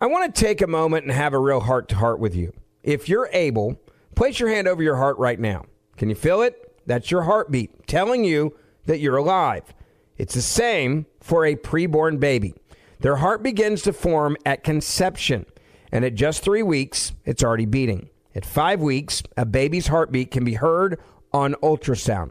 I want to take a moment and have a real heart to heart with you. If you're able, place your hand over your heart right now. Can you feel it? That's your heartbeat telling you that you're alive. It's the same for a preborn baby. Their heart begins to form at conception, and at just three weeks, it's already beating. At five weeks, a baby's heartbeat can be heard on ultrasound.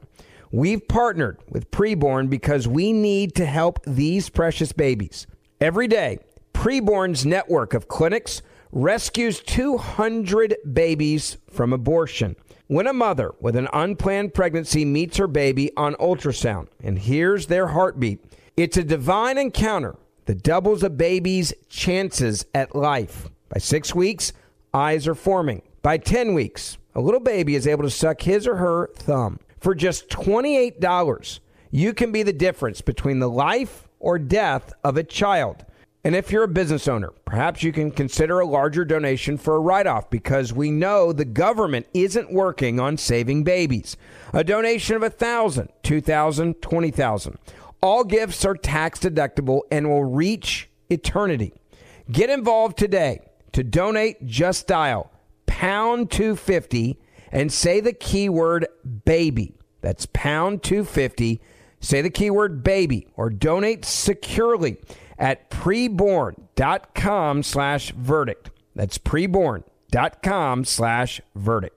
We've partnered with Preborn because we need to help these precious babies. Every day, Preborn's network of clinics rescues 200 babies from abortion. When a mother with an unplanned pregnancy meets her baby on ultrasound and hears their heartbeat, it's a divine encounter that doubles a baby's chances at life. By six weeks, eyes are forming. By 10 weeks, a little baby is able to suck his or her thumb. For just $28, you can be the difference between the life or death of a child. And if you're a business owner, perhaps you can consider a larger donation for a write off because we know the government isn't working on saving babies. A donation of $1,000, $2,000, $20,000. All gifts are tax deductible and will reach eternity. Get involved today. To donate, just dial pound 250 and say the keyword baby. That's pound 250. Say the keyword baby or donate securely at preborn.com slash verdict. That's preborn.com slash verdict.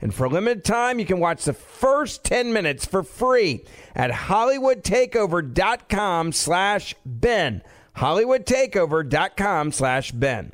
And for a limited time, you can watch the first 10 minutes for free at hollywoodtakeover.com slash Ben. hollywoodtakeover.com slash Ben.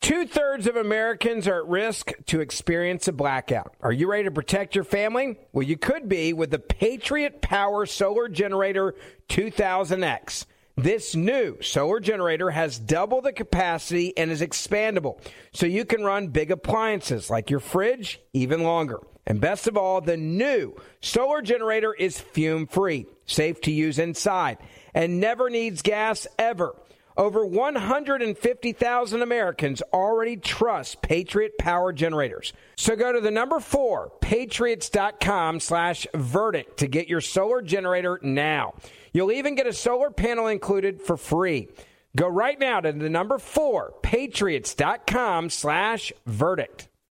Two thirds of Americans are at risk to experience a blackout. Are you ready to protect your family? Well, you could be with the Patriot Power Solar Generator 2000X. This new solar generator has double the capacity and is expandable, so you can run big appliances like your fridge even longer. And best of all, the new solar generator is fume free, safe to use inside, and never needs gas ever. Over 150,000 Americans already trust Patriot Power Generators. So go to the number four, patriots.com slash verdict to get your solar generator now. You'll even get a solar panel included for free. Go right now to the number four, patriots.com slash verdict.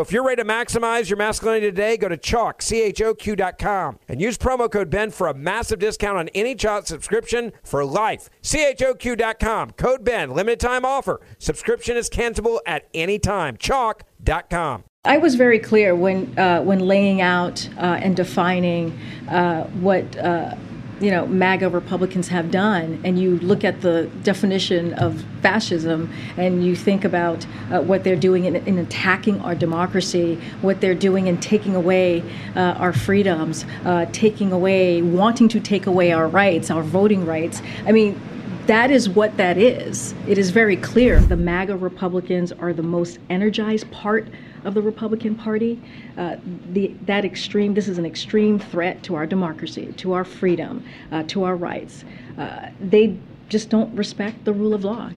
if you're ready to maximize your masculinity today, go to Choq, C-H-O-Q.com, and use promo code Ben for a massive discount on any Choq subscription for life. C-H-O-Q.com, code Ben, limited time offer. Subscription is cancelable at any time. Choq.com. I was very clear when uh, when laying out uh, and defining uh, what uh, you know MAGA Republicans have done, and you look at the definition of fascism, and you think about uh, what they're doing in, in, attacking our democracy, what they're doing in taking away uh, our freedoms, uh, taking away, wanting to take away our rights, our voting rights. I mean, that is what that is. It is very clear. The MAGA Republicans are the most energized part of the Republican Party. Uh, the, that extreme, this is an extreme threat to our democracy, to our freedom, uh, to our rights. Uh, they just don't respect the rule of law.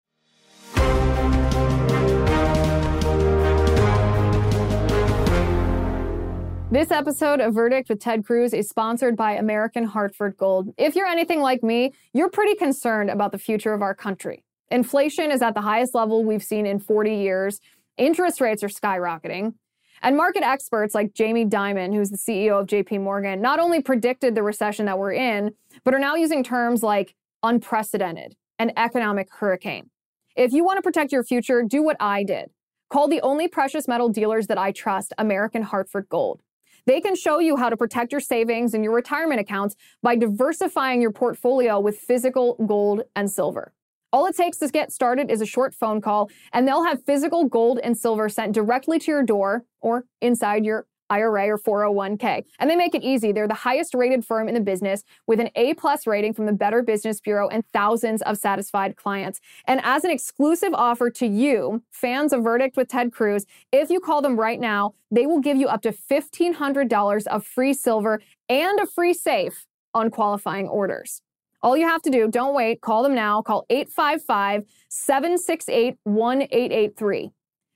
This episode of Verdict with Ted Cruz is sponsored by American Hartford Gold. If you're anything like me, you're pretty concerned about the future of our country. Inflation is at the highest level we've seen in 40 years. Interest rates are skyrocketing. And market experts like Jamie Dimon, who's the CEO of JP Morgan, not only predicted the recession that we're in, but are now using terms like unprecedented and economic hurricane. If you want to protect your future, do what I did. Call the only precious metal dealers that I trust, American Hartford Gold. They can show you how to protect your savings and your retirement accounts by diversifying your portfolio with physical gold and silver. All it takes to get started is a short phone call, and they'll have physical gold and silver sent directly to your door or inside your IRA or 401k. And they make it easy. They're the highest rated firm in the business with an A plus rating from the Better Business Bureau and thousands of satisfied clients. And as an exclusive offer to you, fans of Verdict with Ted Cruz, if you call them right now, they will give you up to $1,500 of free silver and a free safe on qualifying orders. All you have to do, don't wait, call them now. Call 855 768 1883.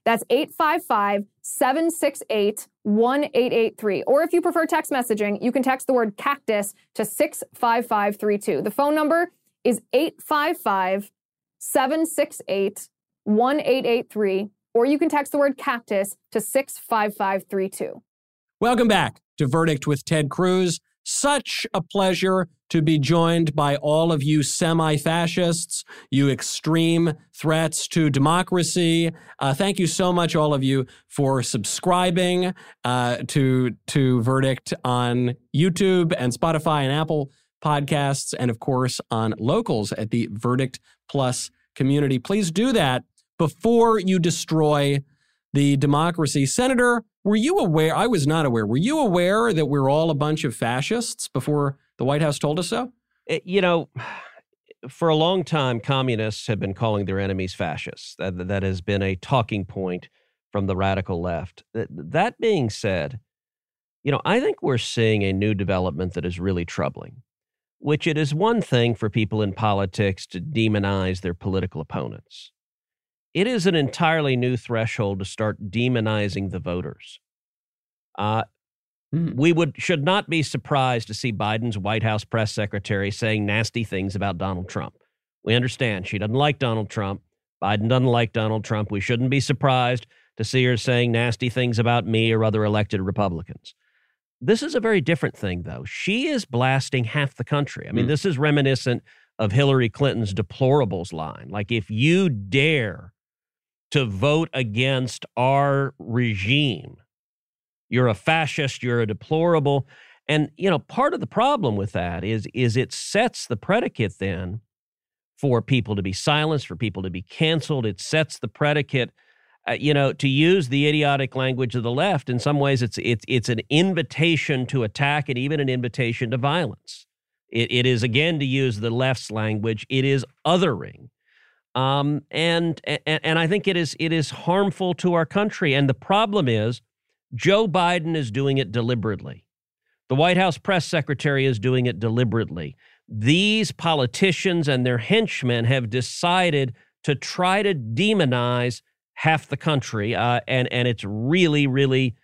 That's 855 768 1883. Or if you prefer text messaging, you can text the word cactus to 65532. The phone number is 855 768 1883. Or you can text the word cactus to 65532. Welcome back to Verdict with Ted Cruz. Such a pleasure to be joined by all of you semi fascists, you extreme threats to democracy. Uh, thank you so much, all of you, for subscribing uh, to, to Verdict on YouTube and Spotify and Apple podcasts, and of course on locals at the Verdict Plus community. Please do that before you destroy the democracy. Senator, were you aware? I was not aware. Were you aware that we're all a bunch of fascists before the White House told us so? It, eh, you know, for a long time, communists have been calling their enemies fascists. That, that has been a talking point from the radical left. That, that being said, you know, I think we're seeing a new development that is really troubling, which it is one thing for people in politics to demonize their political opponents it is an entirely new threshold to start demonizing the voters. Uh, mm. We would should not be surprised to see Biden's White House press secretary saying nasty things about Donald Trump. We understand she doesn't like Donald Trump. Biden doesn't like Donald Trump. We shouldn't be surprised to see her saying nasty things about me or other elected Republicans. This is a very different thing, though. She is blasting half the country. I mean, mm. this is reminiscent of Hillary Clinton's deplorables line. Like, if you dare to vote against our regime. You're a fascist, you're a deplorable. And you know, part of the problem with that is is it sets the predicate then for people to be silenced, for people to be canceled. It sets the predicate uh, you know, to use the idiotic language of the left, in some ways, it's it's it's an invitation to attack and even an invitation to violence. It, it is again to use the left's language. It is othering, um, and, and and I think it is it is harmful to our country. And the problem is, Joe Biden is doing it deliberately. The White House press secretary is doing it deliberately. These politicians and their henchmen have decided to try to demonize half the country, uh, and and it's really really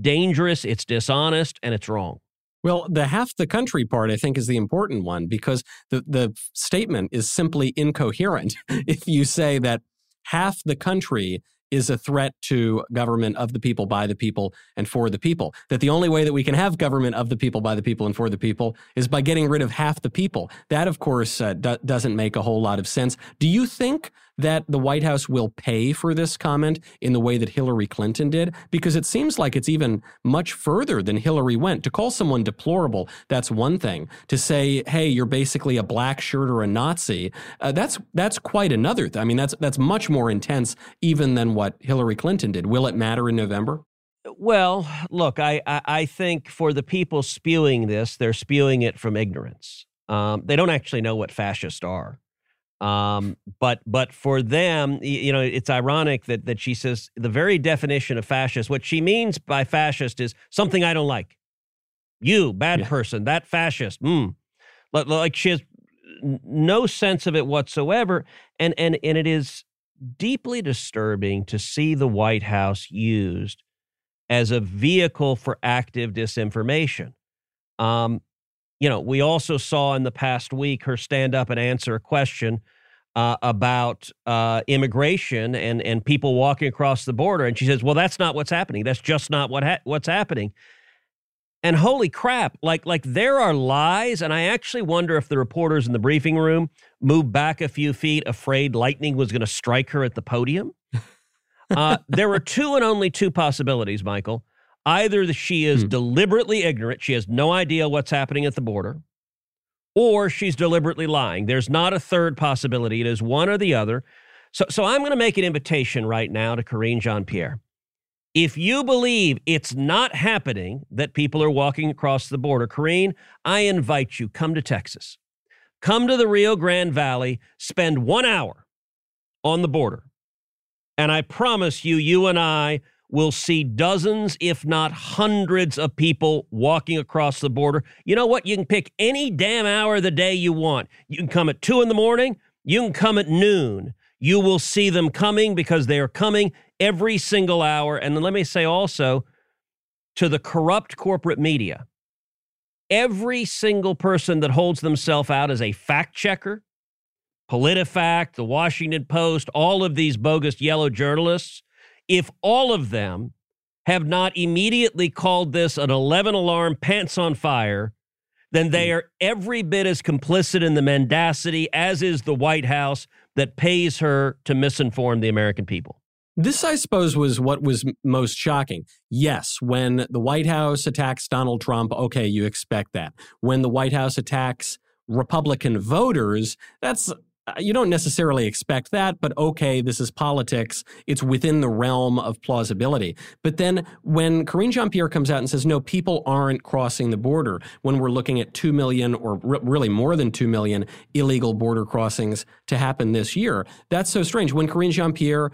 dangerous. It's dishonest and it's wrong. Well, the half the country part, I think, is the important one because the, the statement is simply incoherent. if you say that half the country is a threat to government of the people, by the people, and for the people. That the only way that we can have government of the people, by the people, and for the people is by getting rid of half the people. That, of course, uh, do- doesn't make a whole lot of sense. Do you think that the White House will pay for this comment in the way that Hillary Clinton did? Because it seems like it's even much further than Hillary went. To call someone deplorable, that's one thing. To say, hey, you're basically a black shirt or a Nazi, uh, that's that's quite another. Th- I mean, that's that's much more intense even than what Hillary Clinton did. Will it matter in November? Well, look, I, I, I think for the people spewing this, they're spewing it from ignorance. Um, they don't actually know what fascists are. Um, but but for them, you know, it's ironic that that she says the very definition of fascist. What she means by fascist is something I don't like. You bad yeah. person, that fascist. Mm. Like she has no sense of it whatsoever, and and and it is deeply disturbing to see the White House used as a vehicle for active disinformation. Um, you know, we also saw in the past week her stand up and answer a question uh, about uh, immigration and and people walking across the border, and she says, "Well, that's not what's happening. That's just not what ha- what's happening." And holy crap, like like there are lies, and I actually wonder if the reporters in the briefing room moved back a few feet, afraid lightning was going to strike her at the podium. Uh, there are two and only two possibilities, Michael. Either she is Hmm. deliberately ignorant, she has no idea what's happening at the border, or she's deliberately lying. There's not a third possibility. It is one or the other. So, so I'm going to make an invitation right now to Karine Jean Pierre. If you believe it's not happening that people are walking across the border, Karine, I invite you come to Texas. Come to the Rio Grande Valley, spend one hour on the border. And I promise you, you and I will see dozens, if not hundreds, of people walking across the border. You know what? You can pick any damn hour of the day you want. You can come at two in the morning, you can come at noon. You will see them coming because they are coming every single hour. And let me say also to the corrupt corporate media, every single person that holds themselves out as a fact checker, PolitiFact, the Washington Post, all of these bogus yellow journalists, if all of them have not immediately called this an 11 alarm pants on fire, then they hmm. are every bit as complicit in the mendacity as is the White House that pays her to misinform the American people. This, I suppose, was what was most shocking. Yes, when the White House attacks Donald Trump, okay, you expect that. When the White House attacks Republican voters, that's Uh, you don't necessarily expect that, but okay, this is politics. It's within the realm of plausibility. But then when Karine Jean Pierre comes out and says, no, people aren't crossing the border, when we're looking at 2 million or really more than 2 million illegal border crossings to happen this year, that's so strange. When Karine Jean Pierre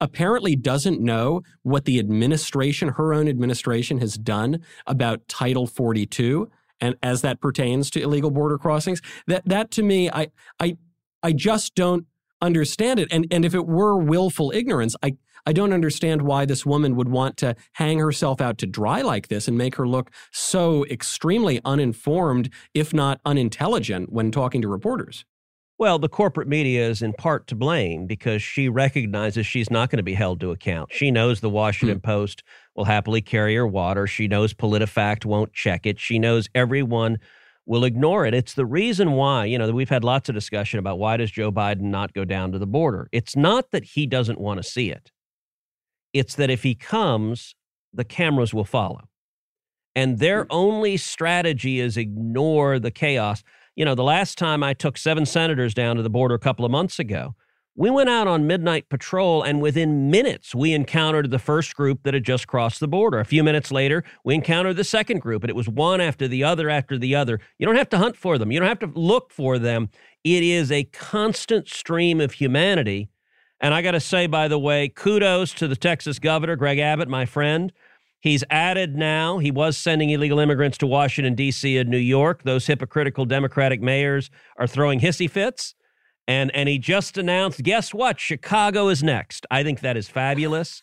apparently doesn't know what the administration, her own administration, has done about Title 42 and as that pertains to illegal border crossings. That that to me, I I I just don't understand it. And and if it were willful ignorance, I I don't understand why this woman would want to hang herself out to dry like this and make her look so extremely uninformed, if not unintelligent, when talking to reporters. Well, the corporate media is in part to blame because she recognizes she's not going to be held to account. She knows the Washington hmm. Post will happily carry her water. She knows PolitiFact won't check it. She knows everyone will ignore it. It's the reason why, you know, we've had lots of discussion about why does Joe Biden not go down to the border? It's not that he doesn't want to see it. It's that if he comes, the cameras will follow. And their mm. only strategy is ignore the chaos you know, the last time I took seven senators down to the border a couple of months ago, we went out on midnight patrol, and within minutes, we encountered the first group that had just crossed the border. A few minutes later, we encountered the second group, and it was one after the other after the other. You don't have to hunt for them, you don't have to look for them. It is a constant stream of humanity. And I got to say, by the way, kudos to the Texas governor, Greg Abbott, my friend. He's added now, he was sending illegal immigrants to Washington, D.C. and New York. Those hypocritical Democratic mayors are throwing hissy fits. And, and he just announced, guess what? Chicago is next. I think that is fabulous.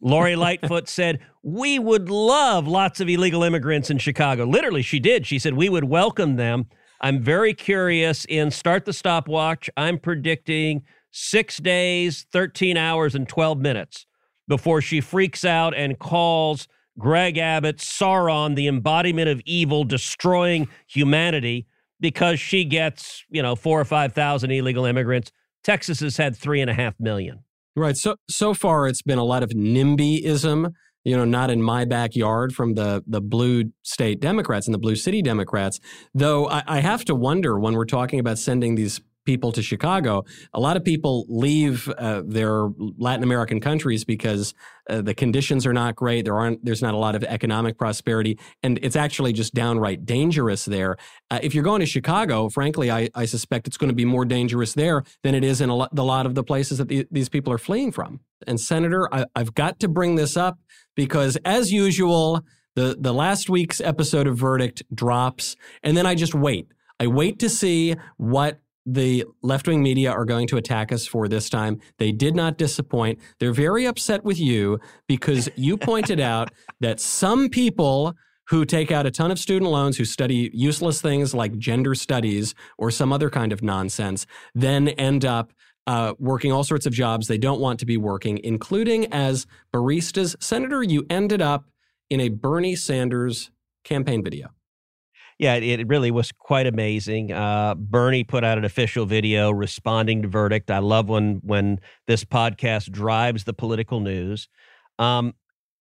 Lori Lightfoot said, We would love lots of illegal immigrants in Chicago. Literally, she did. She said, We would welcome them. I'm very curious in Start the Stopwatch. I'm predicting six days, 13 hours, and 12 minutes before she freaks out and calls Greg Abbott Sauron, the embodiment of evil, destroying humanity because she gets, you know, four or 5,000 illegal immigrants. Texas has had three and a half million. Right. So so far, it's been a lot of NIMBYism. You know, not in my backyard from the the blue state Democrats and the blue city Democrats. Though I, I have to wonder when we're talking about sending these people to Chicago, a lot of people leave uh, their Latin American countries because uh, the conditions are not great. There aren't. There's not a lot of economic prosperity, and it's actually just downright dangerous there. Uh, if you're going to Chicago, frankly, I, I suspect it's going to be more dangerous there than it is in a lot, the lot of the places that the, these people are fleeing from. And Senator, I, I've got to bring this up because, as usual, the the last week's episode of Verdict drops, and then I just wait. I wait to see what the left wing media are going to attack us for this time. They did not disappoint. They're very upset with you because you pointed out that some people who take out a ton of student loans, who study useless things like gender studies or some other kind of nonsense, then end up uh, working all sorts of jobs they don't want to be working, including as baristas. Senator, you ended up in a Bernie Sanders campaign video. Yeah, it, really was quite amazing. Uh, Bernie put out an official video responding to verdict. I love when when this podcast drives the political news. Um,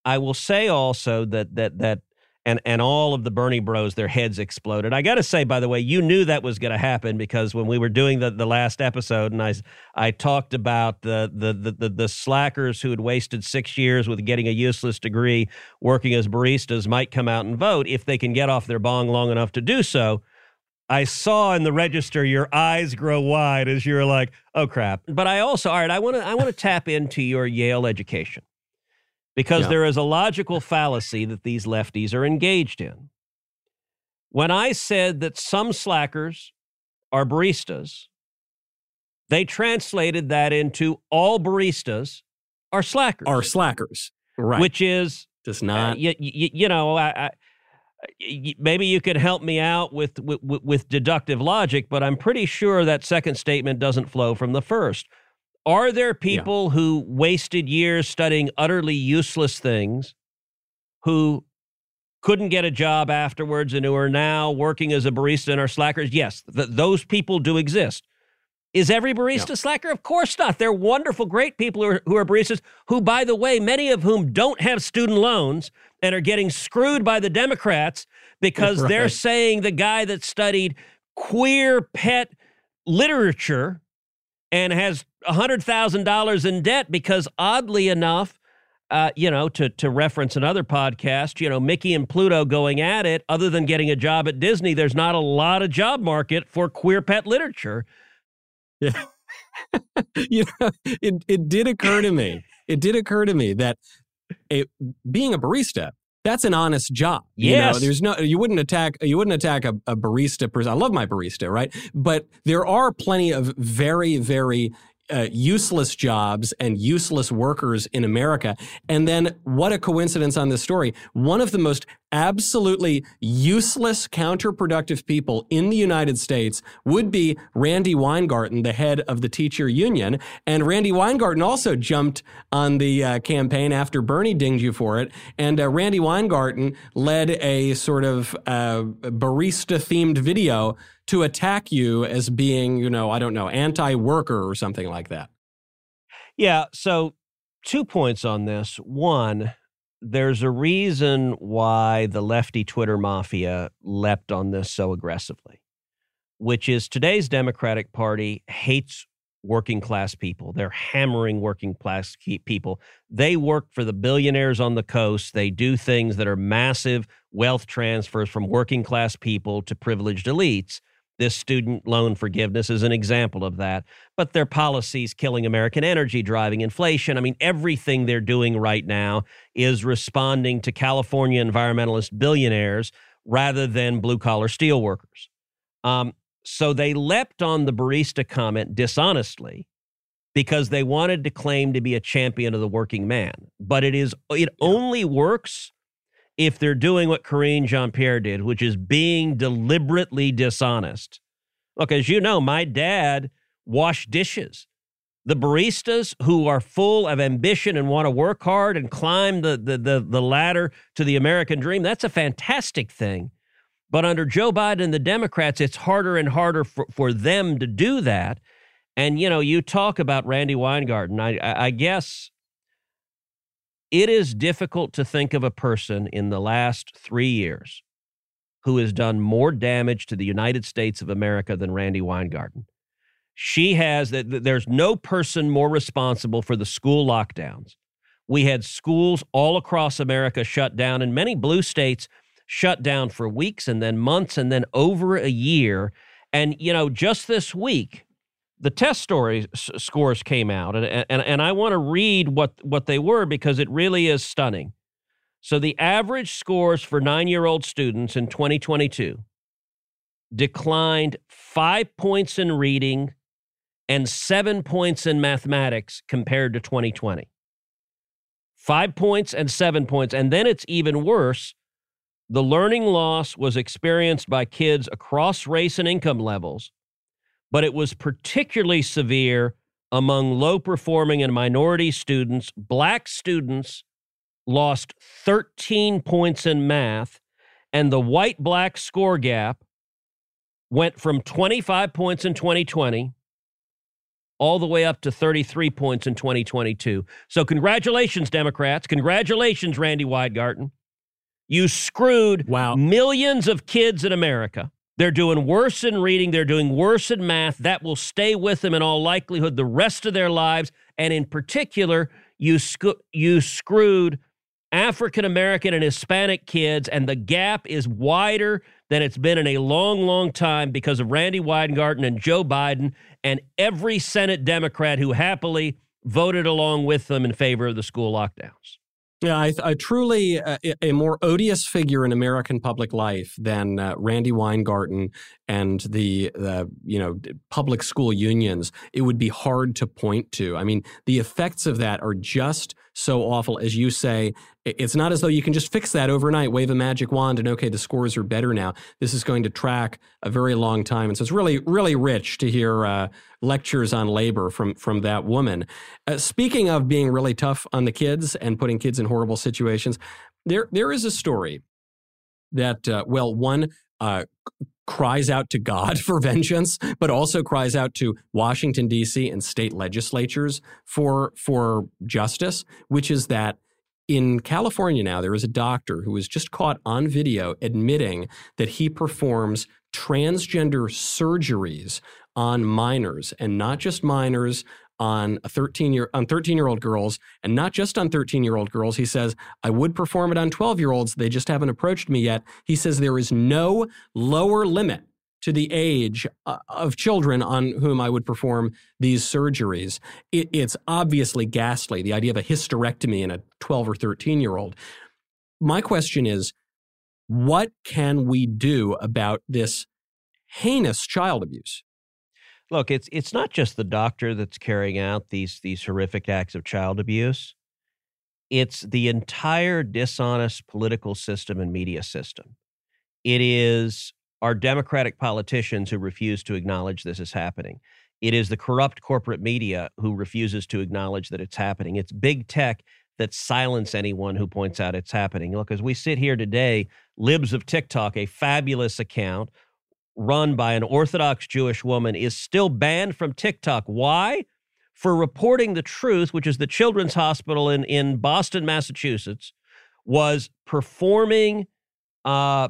I will say also that that that and and all of the Bernie Bros, their heads exploded. I got to say, by the way, you knew that was going to happen because when we were doing the, the last episode, and I I talked about the, the the the the slackers who had wasted six years with getting a useless degree working as baristas might come out and vote if they can get off their bong long enough to do so. I saw in the register your eyes grow wide as you're like, oh crap. But I also, all right, I want to I want to tap into your Yale education because yeah. there is a logical fallacy that these lefties are engaged in. When I said that some slackers are baristas, they translated that into all baristas are slackers. Are slackers, right? Which is does not. Uh, you, you, you, know, I, I, maybe you could help me out with, with with deductive logic, but I'm pretty sure that second statement doesn't flow from the first. Are there people yeah. who wasted years studying utterly useless things who couldn't get a job afterwards and who are now working as a barista and are slackers? Yes, th- those people do exist. Is every barista yeah. slacker? Of course not. They're wonderful, great people who are, who are baristas, who, by the way, many of whom don't have student loans and are getting screwed by the Democrats because right. they're saying the guy that studied queer pet literature and has $100,000 in debt because, oddly enough, uh, you know, to, to reference another podcast, you know, Mickey and Pluto going at it, other than getting a job at Disney, there's not a lot of job market for queer pet literature. Yeah. you know, it, it did occur to me, it did occur to me that a, being a barista that's an honest job. Yes. You know, there's no you wouldn't attack you wouldn't attack a, a barista person. I love my barista, right? But there are plenty of very, very uh, useless jobs and useless workers in America. And then, what a coincidence on this story. One of the most absolutely useless, counterproductive people in the United States would be Randi Weingarten, the head of the teacher union. And Randi Weingarten also jumped on the uh, campaign after Bernie dinged you for it. And uh, Randi Weingarten led a sort of uh, barista themed video to attack you as being, you know, I don't know, anti worker or something like that. Yeah. So, two points on this. One, there's a reason why the lefty Twitter mafia leapt on this so aggressively, which is today's Democratic Party hates working class people. They're hammering working class people. They work for the billionaires on the coast. They do things that are massive wealth transfers from working class people to privileged elites. This student loan forgiveness is an example of that. But their policies killing American energy, driving inflation. I mean, everything they're doing right now is responding to California environmentalist billionaires rather than blue collar steelworkers. Um, so they leapt on the barista comment dishonestly because they wanted to claim to be a champion of the working man. But it is it only works if they're doing what Karine Jean Pierre did, which is being deliberately dishonest. Look, as you know, my dad washed dishes. The baristas who are full of ambition and want to work hard and climb the, the, the, the ladder to the American dream, that's a fantastic thing. But under Joe Biden and the Democrats, it's harder and harder for, for them to do that. And, you know, you talk about Randi Weingarten. I, I guess it is difficult to think of a person in the last three years who has done more damage to the United States of America than Randi Weingarten. She has that there's no person more responsible for the school lockdowns. We had schools all across America shut down, and many blue states shut down for weeks and then months and then over a year. And, you know, just this week, the test story s- scores came out, and, and, and I want to read what, what they were because it really is stunning. So, the average scores for nine year old students in 2022 declined five points in reading and seven points in mathematics compared to 2020. Five points and seven points. And then it's even worse. The learning loss was experienced by kids across race and income levels but it was particularly severe among low performing and minority students. Black students lost 13 points in math and the white black score gap went from 25 points in 2020 all the way up to 33 points in 2022. So, congratulations, Democrats. Congratulations, Randi Weingarten. You screwed Wow. millions of kids in America. They're doing worse in reading, they're doing worse in math. That will stay with them in all likelihood the rest of their lives. And in particular, you, sc- you screwed African American and Hispanic kids, and the gap is wider than it's been in a long, long time because of Randi Weingarten and Joe Biden and every Senate Democrat who happily voted along with them in favor of the school lockdowns. Yeah, I, I truly uh, a more odious figure in American public life than uh, Randi Weingarten and the the you know public school unions. It would be hard to point to. I mean, the effects of that are just so awful. As you say, it's not as though you can just fix that overnight, wave a magic wand, and okay, the scores are better now. This is going to track a very long time, and so it's really really rich to hear uh, lectures on labor from from that woman. Uh, speaking of being really tough on the kids and putting kids in horrible situations, there there is a story that uh, well one uh, cries out to God for vengeance, but also cries out to Washington D.C. and state legislatures for for justice, which is that. In California now, there is a doctor who was just caught on video admitting that he performs transgender surgeries on minors and not just minors on a 13 year on 13 year old girls and not just on 13 year old girls. He says i would perform it on 12 year olds they just haven't approached me yet. He says there is no lower limit to the age uh, of children on whom I would perform these surgeries. It, it's obviously ghastly, the idea of a hysterectomy in a 12 or 13 year old. My question is what can we do about this heinous child abuse? Look, it's it's not just the doctor that's carrying out these these horrific acts of child abuse. It's the entire dishonest political system and media system. It is our democratic politicians who refuse to acknowledge this is happening. It is the corrupt corporate media who refuses to acknowledge that it's happening. It's big tech that silence anyone who points out it's happening. Look, as we sit here today, Libs of TikTok, a fabulous account run by an Orthodox Jewish woman, is still banned from TikTok. Why? For reporting the truth, which is the Children's Hospital in, in Boston, Massachusetts, was performing uh,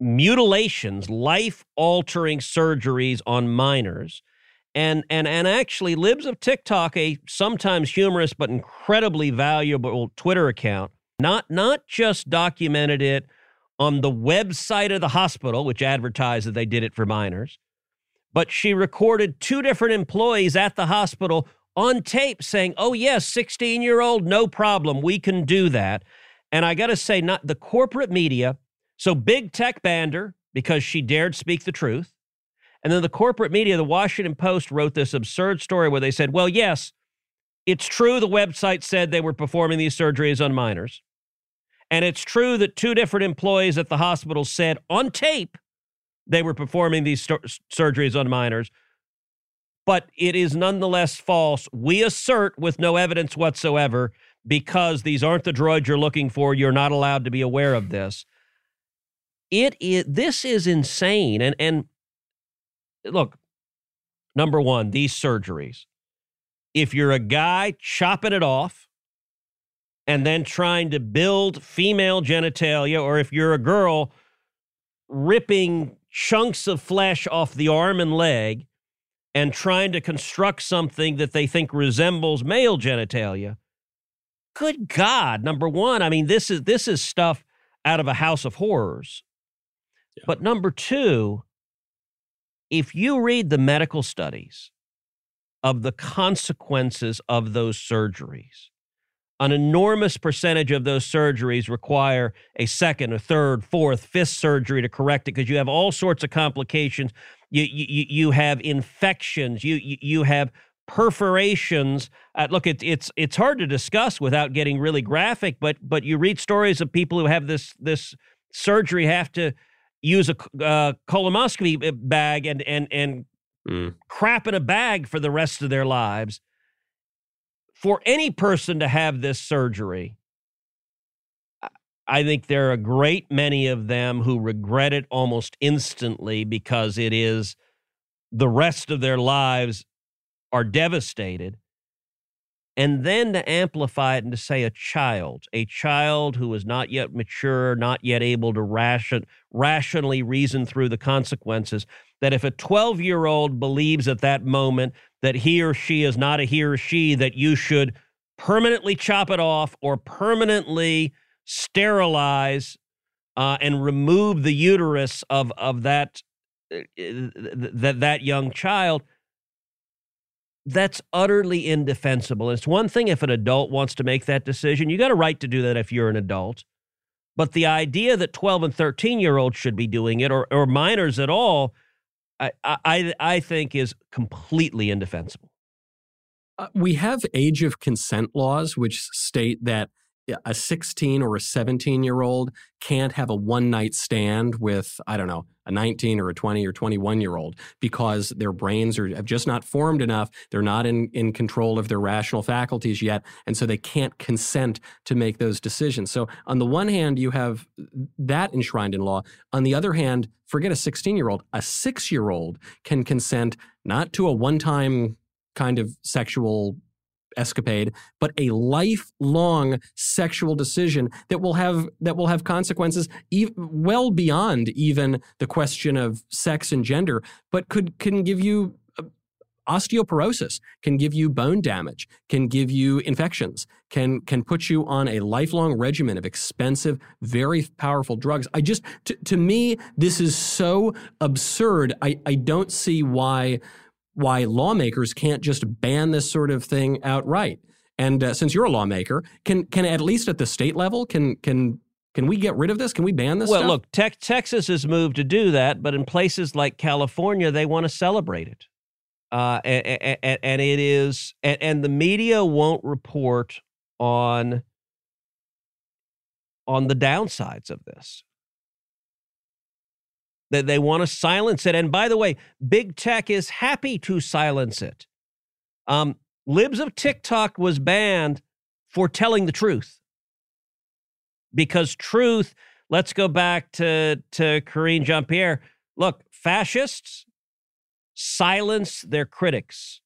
mutilations, life altering surgeries on minors. And, and, and actually, Libs of TikTok, a sometimes humorous but incredibly valuable Twitter account, not, not just documented it on the website of the hospital, which advertised that they did it for minors, but she recorded two different employees at the hospital on tape saying, "Oh yes, 16-year-old, no problem, we can do that." And I got to say, not the corporate media. So big tech banned her because she dared speak the truth. And then the corporate media, the Washington Post, wrote this absurd story where they said, "Well, yes, it's true. The website said they were performing these surgeries on minors." And it's true that two different employees at the hospital said on tape they were performing these surgeries on minors. But it is nonetheless false. We assert with no evidence whatsoever because these aren't the droids you're looking for. You're not allowed to be aware of this. It is this is insane. And and look, number one, these surgeries. If you're a guy chopping it off, and then trying to build female genitalia, or if you're a girl ripping chunks of flesh off the arm and leg and trying to construct something that they think resembles male genitalia. Good God, number one, I mean, this is this is stuff out of a house of horrors. But number two, if you read the medical studies of the consequences of those surgeries, an enormous percentage of those surgeries require a second, a third, fourth, fifth surgery to correct it because you have all sorts of complications. You you you have infections. You you, have perforations. Uh, look, it's it's it's hard to discuss without getting really graphic, but but you read stories of people who have this this surgery have to use a uh, colonoscopy bag and and and mm. crap in a bag for the rest of their lives for any person to have this surgery, I think there are a great many of them who regret it almost instantly because it is the rest of their lives are devastated. And then to amplify it and to say a child, a child who is not yet mature, not yet able to ration, rationally reason through the consequences, that if a 12 year old believes at that moment that he or she is not a he or she, that you should permanently chop it off or permanently sterilize uh, and remove the uterus of of that uh, that that young child that's utterly indefensible. It's one thing if an adult wants to make that decision. You got a right to do that if you're an adult. But the idea that 12 and 13 year olds should be doing it or, or minors at all, I, I, I think is completely indefensible. Uh, we have age of consent laws, which state that a 16 or a 17 year old can't have a one night stand with, I don't know, a 19 or a 20 or 21 year old because their brains are have just not formed enough. They're not in, in control of their rational faculties yet. And so they can't consent to make those decisions. So, on the one hand, you have that enshrined in law. On the other hand, forget a 16 year old, a six year old can consent not to a one time kind of sexual escapade, but a lifelong sexual decision that will have that will have consequences e- well beyond even the question of sex and gender, but could can give you uh, osteoporosis, can give you bone damage, can give you infections, can can put you on a lifelong regimen of expensive, very powerful drugs. I just to, to me this is so absurd. I I don't see why why lawmakers can't just ban this sort of thing outright. And uh, since you're a lawmaker, can can at least at the state level, can can can we get rid of this? Can we ban this? Well, stuff? look, te- Texas has moved to do that, but in places like California, they want to celebrate it, uh, and, and, and, it is, and, and the media won't report on on the downsides of this that they want to silence it. And by the way, big tech is happy to silence it. Um, Libs of TikTok was banned for telling the truth because truth. Let's go back to to Karine Jean Pierre. Look, fascists silence their critics.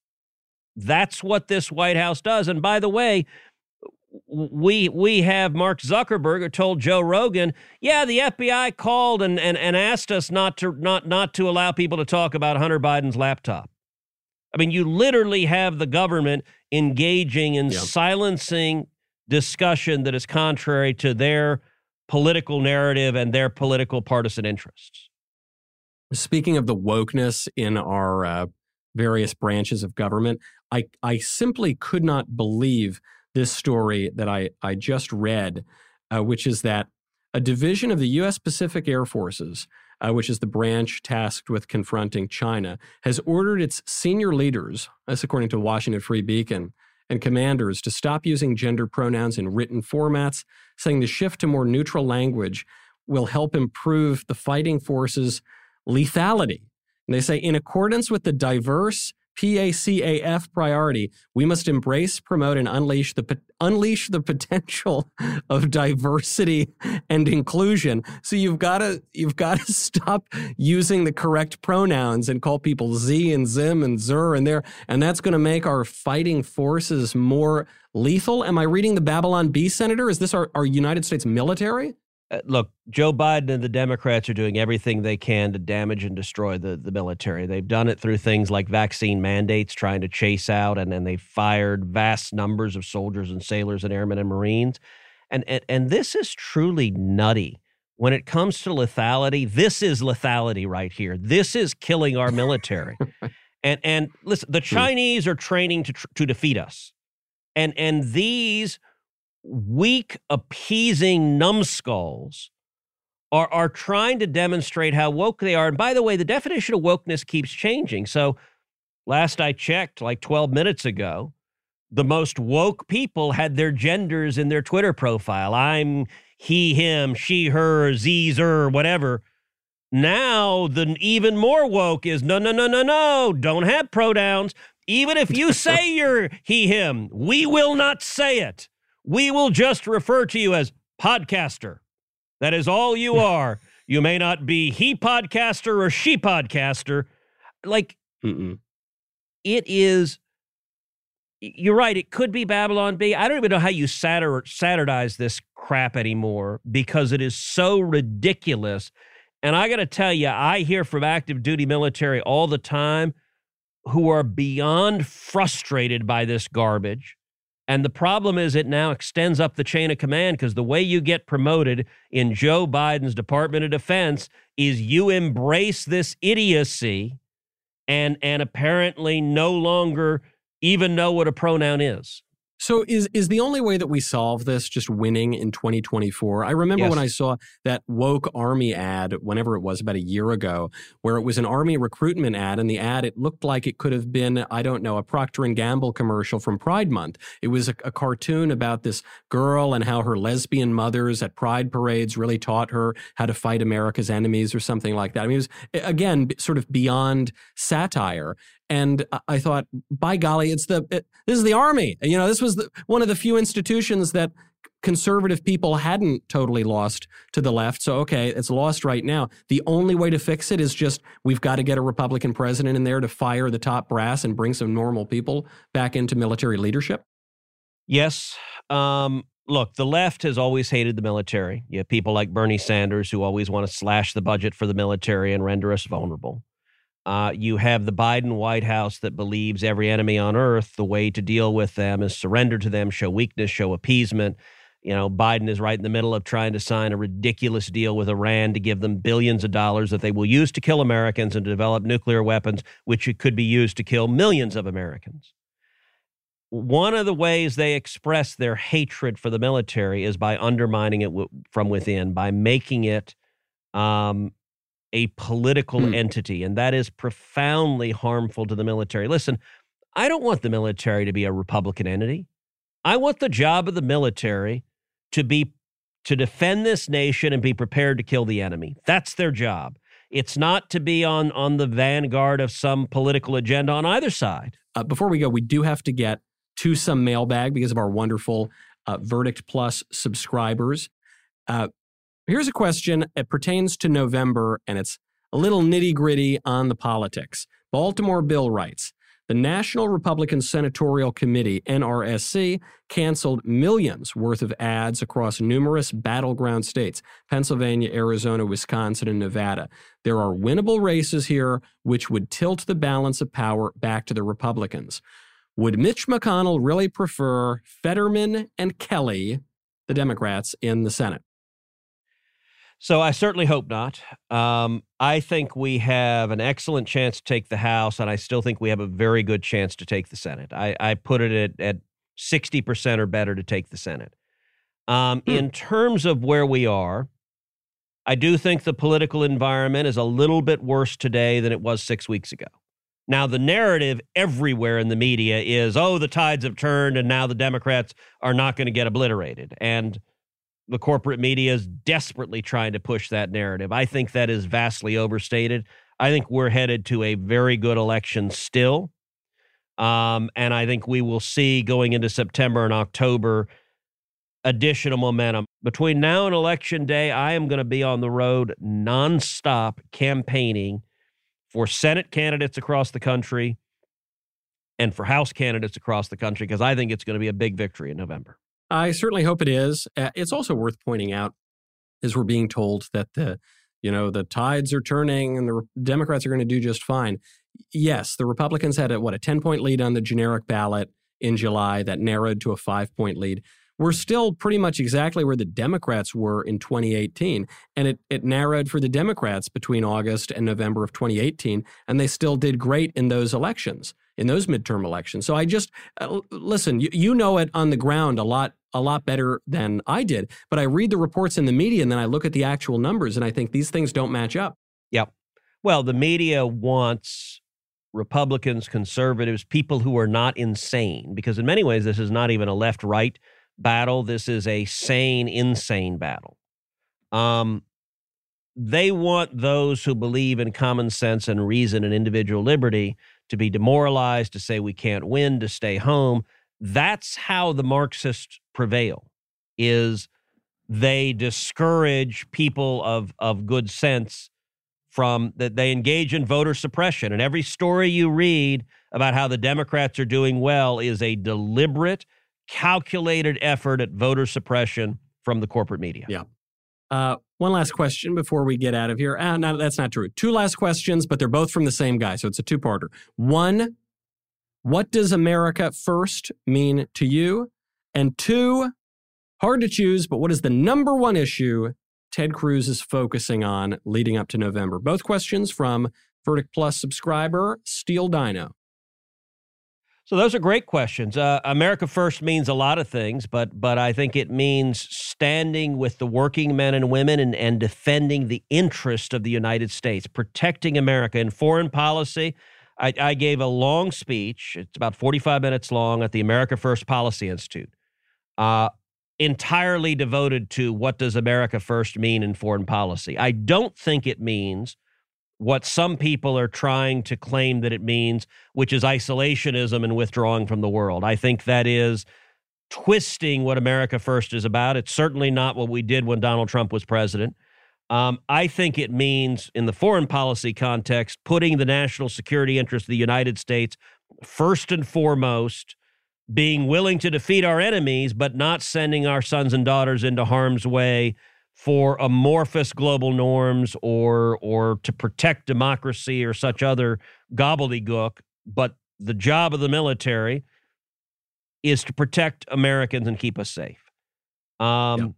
That's what this White House does. And by the way, we we have Mark Zuckerberg who told Joe Rogan, yeah, the FBI called and, and, and asked us not to not not to allow people to talk about Hunter Biden's laptop. I mean, you literally have the government engaging in yeah. silencing discussion that is contrary to their political narrative and their political partisan interests. Speaking of the wokeness in our uh, various branches of government, I I simply could not believe this story that I, I just read, uh, which is that a division of the U.S. Pacific Air Forces, uh, which is the branch tasked with confronting China, has ordered its senior leaders, that's according to Washington Free Beacon, and commanders to stop using gender pronouns in written formats, saying the shift to more neutral language will help improve the fighting forces' lethality. And they say, in accordance with the diverse PACAF priority. We must embrace, promote, and unleash the unleash the potential of diversity and inclusion. So you've got to you've got to stop using the correct pronouns and call people Z and Zim and Zer and there, and that's going to make our fighting forces more lethal. Am I reading the Babylon Bee, Senator? Is this our, our United States military? Uh, look, Joe Biden and the Democrats are doing everything they can to damage and destroy the, the military. They've done it through things like vaccine mandates, trying to chase out, and then they fired vast numbers of soldiers and sailors and airmen and Marines. And, and, and this is truly nutty. When it comes to lethality, this is lethality right here. This is killing our military. and and listen, the. Chinese are training to to defeat us, and and these weak, appeasing numbskulls are, are trying to demonstrate how woke they are. And by the way, the definition of wokeness keeps changing. So last I checked, like 12 minutes ago, the most woke people had their genders in their Twitter profile. I'm he, him, she, her, z, zer, whatever. Now, the even more woke is no, no, no, no, no, don't have pronouns. Even if you say you're he, him, we will not say it. We will just refer to you as podcaster That is all you are. you may not be he podcaster or she podcaster. Like, Mm-mm. it is you're right it could be babylon bee i don't even know how you satir- satirize this crap anymore because it is so ridiculous and i got to tell you i hear from active duty military all the time who are beyond frustrated by this garbage and the problem is it now extends up the chain of command because the way you get promoted in joe biden's department of defense is you embrace this idiocy and and apparently no longer even know what a pronoun is. So is is the only way that we solve this just winning in 2024? I remember Yes. when I saw that woke army ad whenever it was about a year ago where it was an army recruitment ad and the ad it looked like it could have been I don't know a Procter and Gamble commercial from Pride month. It was a, a cartoon about this girl and how her lesbian mothers at pride parades really taught her how to fight America's enemies or something like that. I mean it was again sort of beyond satire and I- thought, by golly, it's the it, this is the army. You know, this was the, one of the few institutions that conservative people hadn't totally lost to the left. So okay, it's lost right now. The only way to fix it is just we've got to get a Republican president in there to fire the top brass and bring some normal people back into military leadership. Yes. Um, look, the left has always hated the military. You have people like Bernie Sanders who always want to slash the budget for the military and render us vulnerable. Uh, you have the Biden White House that believes every enemy on earth, the way to deal with them is surrender to them, show weakness, show appeasement. You know, Biden is right in the middle of trying to sign a ridiculous deal with Iran to give them billions of dollars that they will use to kill Americans and to develop nuclear weapons, which could be used to kill millions of Americans. One of the ways they express their hatred for the military is by undermining it w- from within, by making it um, a political Hmm. entity, and that is profoundly harmful to the military. Listen, I don't want the military to be a Republican entity. I want the job of the military to be to defend this nation and be prepared to kill the enemy. That's their job. It's not to be on on the vanguard of some political agenda on either side. Uh, before we go, we do have to get to some mailbag because of our wonderful uh, Verdict Plus subscribers. Uh, here's a question. It pertains to November, and it's a little nitty gritty on the politics. Baltimore Bill writes The National Republican Senatorial Committee, NRSC, canceled millions worth of ads across numerous battleground states Pennsylvania, Arizona, Wisconsin, and Nevada. There are winnable races here which would tilt the balance of power back to the Republicans. Would Mitch McConnell really prefer Fetterman and Kelly, the Democrats, in the Senate? So I certainly hope not. Um, I think we have an excellent chance to take the House, and I still think we have a very good chance to take the Senate. I, I put it at, at 60% or better to take the Senate. Um, Hmm. In terms of where we are, I do think the political environment is a little bit worse today than it was six weeks ago. Now, the narrative everywhere in the media is, oh, the tides have turned and now the Democrats are not going to get obliterated. And the corporate media is desperately trying to push that narrative. I think that is vastly overstated. I think we're headed to a very good election still. Um, and I think we will see going into September and October additional momentum. Between now and election day, I am going to be on the road nonstop campaigning for Senate candidates across the country and for House candidates across the country because I think it's going to be a big victory in November. I certainly hope it is. Uh, it's also worth pointing out, as we're being told that the, you know, the tides are turning and the Democrats are going to do just fine. Yes, the Republicans had a what a ten point lead on the generic ballot in July that narrowed to a five point lead. We're still pretty much exactly where the Democrats were in 2018, and it it narrowed for the Democrats between August and November of 2018, and they still did great in those elections, in those midterm elections. So I just uh, listen. You, you know it on the ground a lot a lot better than I did. But I read the reports in the media and then I look at the actual numbers and I think these things don't match up. Yep. Well, the media wants Republicans, conservatives, people who are not insane, because in many ways, this is not even a left right battle. This is a sane, insane battle. Um, they want those who believe in common sense and reason and individual liberty to be demoralized, to say we can't win, to stay home. That's how the Marxists prevail. Is they discourage people of of good sense from that they engage in voter suppression. And every story you read about how the Democrats are doing well is a deliberate, calculated effort at voter suppression from the corporate media. Yeah. Uh, one last question before we get out of here. Uh, no, that's not true. Two last questions, but they're both from the same guy. So it's a two parter. One, what does America first mean to you? And two, hard to choose, but what is the number one issue Ted Cruz is focusing on leading up to November? Both questions from Verdict Plus subscriber Steel Dino. So those are great questions. Uh, America First means a lot of things, but but I think it means standing with the working men and women and, and defending the interest of the United States, protecting America in foreign policy. I, I gave a long speech. It's about 45 minutes long at the America First Policy Institute, uh, entirely devoted to what does America First mean in foreign policy. I don't think it means what some people are trying to claim that it means, which is isolationism and withdrawing from the world. I think that is twisting what America First is about. It's certainly not what we did when Donald Trump was president. Um, I think it means, in the foreign policy context, putting the national security interest of the United States first and foremost, being willing to defeat our enemies, but not sending our sons and daughters into harm's way for amorphous global norms or or to protect democracy or such other gobbledygook, but the job of the military is to protect Americans and keep us safe. Um, yep.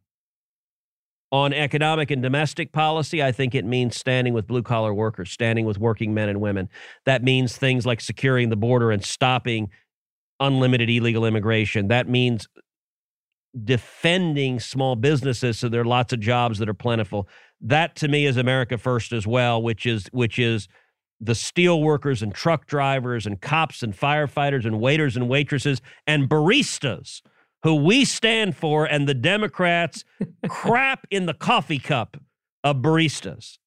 On economic and domestic policy, I think it means standing with blue collar workers, standing with working men and women. That means things like securing the border and stopping unlimited illegal immigration. That means defending small businesses so there are lots of jobs that are plentiful. That to me is America first as well, which is which is the steel workers and truck drivers and cops and firefighters and waiters and waitresses and baristas who we stand for and the Democrats crap in the coffee cup of baristas.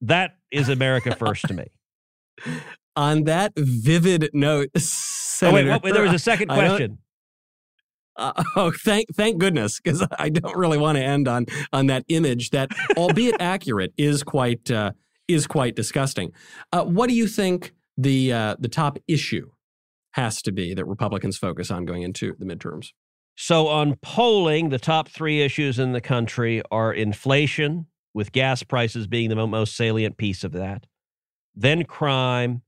That is America first to me. On that vivid note, oh, Senator, oh, wait, wait, there was a second question. Uh, oh, thank thank goodness, because I don't really want to end on on that image that, albeit accurate, is quite uh, is quite disgusting. Uh, what do you think the uh, the top issue has to be that Republicans focus on going into the midterms? So, on polling, the top three issues in the country are inflation, with gas prices being the most salient piece of that, then crime,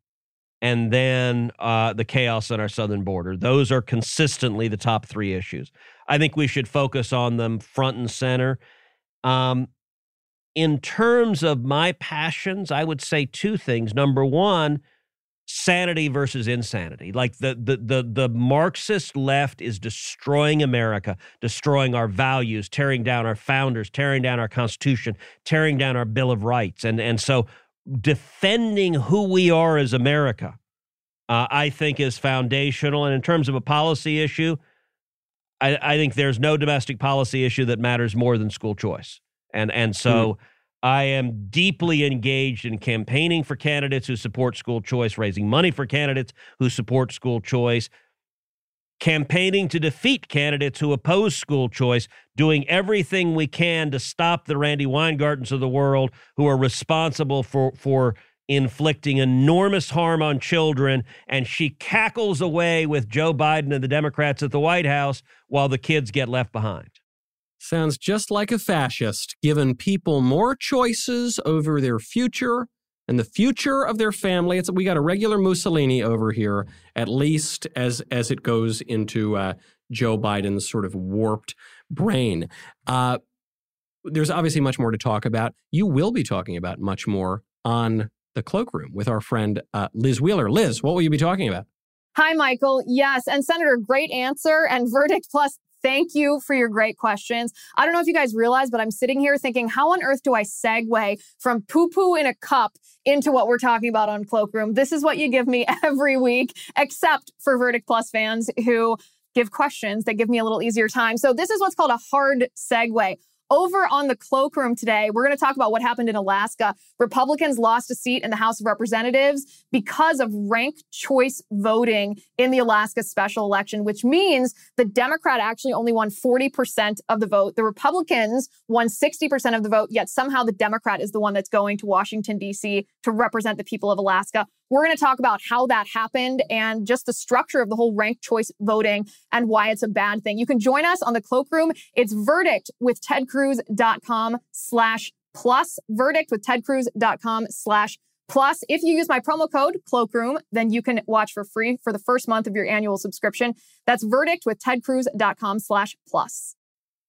and then uh, the chaos on our southern border. Those are consistently the top three issues. I think we should focus on them front and center. Um, in terms of my passions, I would say two things. Number one, sanity versus insanity. Like the the the the Marxist left is destroying America, destroying our values, tearing down our founders, tearing down our constitution, tearing down our bill of rights. And and so defending who we are as America, uh, I think is foundational. And in terms of a policy issue, I, I, think there's no domestic policy issue that matters more than school choice. And and so mm. I am deeply engaged in campaigning for candidates who support school choice, raising money for candidates who support school choice, campaigning to defeat candidates who oppose school choice, doing everything we can to stop the Randi Weingartens of the world who are responsible for for inflicting enormous harm on children and she cackles away with Joe Biden and the Democrats at the White House while the kids get left behind. Sounds just like a fascist, giving people more choices over their future and the future of their family. It's we got a regular Mussolini over here, at least as as it goes into uh, Joe Biden's sort of warped brain. Uh, there's obviously much more to talk about. You will be talking about much more on the cloakroom with our friend uh, Liz Wheeler. Liz, what will you be talking about? Hi, Michael. Yes. And Senator, great answer. And Verdict Plus Thank you for your great questions. I don't know if you guys realize, but I'm sitting here thinking, how on earth do I segue from poo poo in a cup into what we're talking about on Cloakroom? This is what you give me every week, except for Verdict Plus fans who give questions that give me a little easier time. So this is what's called a hard segue. Over on the cloakroom today, we're going to talk about what happened in Alaska. Republicans lost a seat in the House of Representatives because of ranked choice voting in the Alaska special election, which means the Democrat actually only won 40% of the vote. The Republicans won 60% of the vote, yet somehow the Democrat is the one that's going to Washington, D.C. to represent the people of Alaska. We're going to talk about how that happened and just the structure of the whole ranked choice voting and why it's a bad thing. You can join us on the cloakroom. It's verdict with tedcruz.com slash plus verdict with tedcruz.com slash plus. If you use my promo code cloakroom, then you can watch for free for the first month of your annual subscription. That's verdict with tedcruz.com slash plus.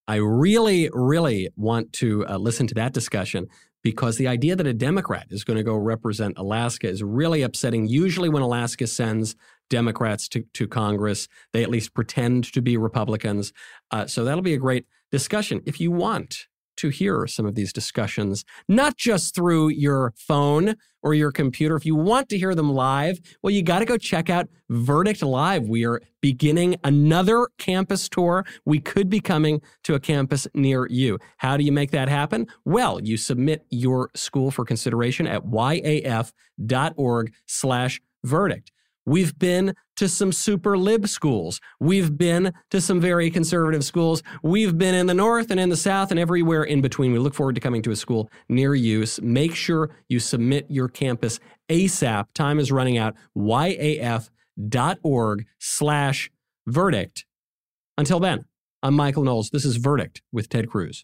I really, really want to uh, listen to that discussion because the idea that a Democrat is going to go represent Alaska is really upsetting. Usually, when Alaska sends Democrats to, to Congress, they at least pretend to be Republicans. Uh, so that'll be a great discussion. If you want to hear some of these discussions, not just through your phone or your computer. If you want to hear them live, well, you got to go check out Verdict Live. We are beginning another campus tour. We could be coming to a campus near you. How do you make that happen? Well, you submit your school for consideration at yaf.org slash verdict. We've been to some super lib schools. We've been to some very conservative schools. We've been in the north and in the south and everywhere in between. We look forward to coming to a school near you. Make sure you submit your campus ASAP. Time is running out. YAF.org slash verdict. Until then, I'm Michael Knowles. This is Verdict with Ted Cruz.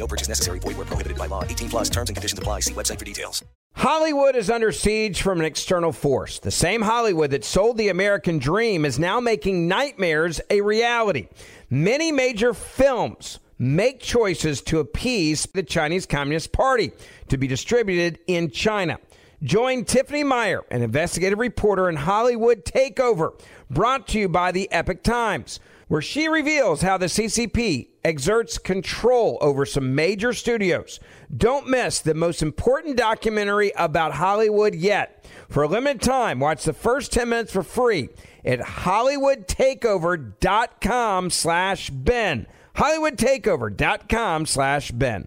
No purchase necessary. Void where prohibited by law. 18 plus terms and conditions apply. See website for details. Hollywood is under siege from an external force. The same Hollywood that sold the American dream is now making nightmares a reality. Many major films make choices to appease the Chinese Communist Party to be distributed in China. Join Tiffany Meier, an investigative reporter in Hollywood Takeover, brought to you by the Epoch Times, where she reveals how the CCP exerts control over some major studios. Don't miss the most important documentary about Hollywood yet. For a limited time, watch the first 10 minutes for free at hollywoodtakeover.com slash Ben. hollywoodtakeover.com slash Ben.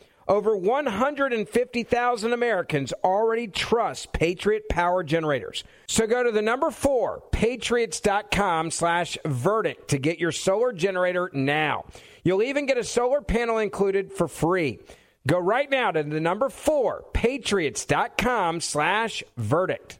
Over 150,000 Americans already trust Patriot Power Generators. So go to the number four, patriots.com slash verdict to get your solar generator now. You'll even get a solar panel included for free. Go right now to the number four, patriots.com slash verdict.